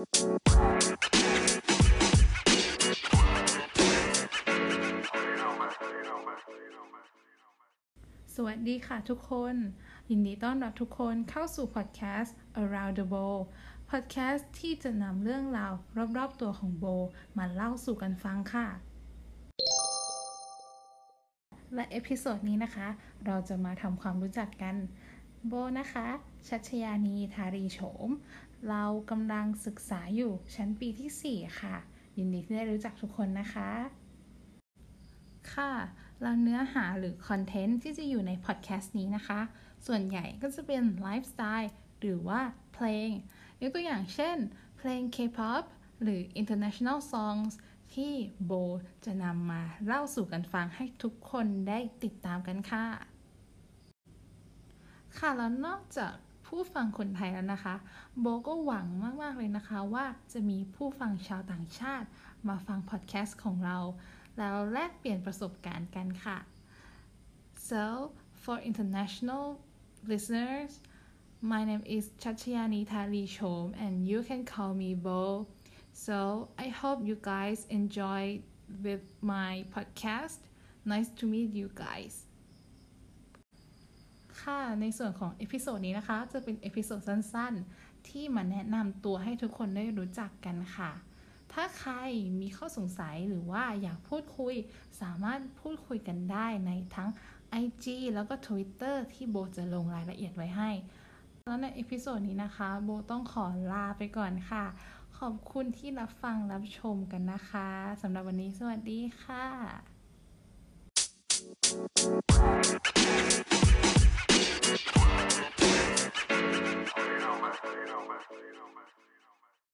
สวัสดีค่ะทุกคน ยินดีต้อนรับทุกคนเข้าสู่พอดแคสต์ Around the Bowl พอดแคสต์ที่จะนำเรื่องราวรอบๆตัวของโบมาเล่าสู่กันฟังค่ะ และ episode นี้นะคะ เราจะมาทำความรู้จักกันโบนะคะ ชัชยานี ทารีโฉม เรากำลังศึกษาอยู่ชั้นปีที่ 4 ค่ะ ยินดีที่ได้รู้จักทุกคนนะคะ ค่ะแล้วเนื้อหาหรือคอนเทนต์ที่จะอยู่ในพอดแคสต์นี้นะคะ ส่วนใหญ่ก็จะเป็นไลฟ์สไตล์หรือว่าเพลงยกตัวอย่างเช่น เพลง K-pop หรือ international songs ที่โบจะนำมาเล่าสู่กันฟังให้ทุกคนได้ติดตามกันค่ะ ค่ะแล้วนอกจาก ผู้ฟังคนไทยแล้วนะคะ โบก็หวังมาก ๆ เลยนะคะว่าจะมีผู้ฟังชาวต่างชาติ มาฟังพอดแคสต์ของเรา แล้วแลกเปลี่ยนประสบการณ์กันค่ะ so for international listeners my name is Chachayani Thali Chom and you can call me Bo so I hope you guys enjoy with my podcast nice to meet you guys ค่ะ ในส่วนของ episode นี้นะคะ จะเป็น episode สั้นๆ ที่มาแนะนำตัวให้ทุกคนได้รู้จักกันค่ะ ถ้าใครมีข้อสงสัยหรือว่าอยากพูดคุย สามารถพูดคุยกันได้ในทั้ง IG แล้วก็ Twitter ที่โบจะลงรายละเอียดไว้ให้แล้วใน episode นี้นะคะ โบต้องขอลาไปก่อนค่ะ ขอบคุณที่รับฟังรับชมกันนะคะสำหรับวันนี้สวัสดีค่ะ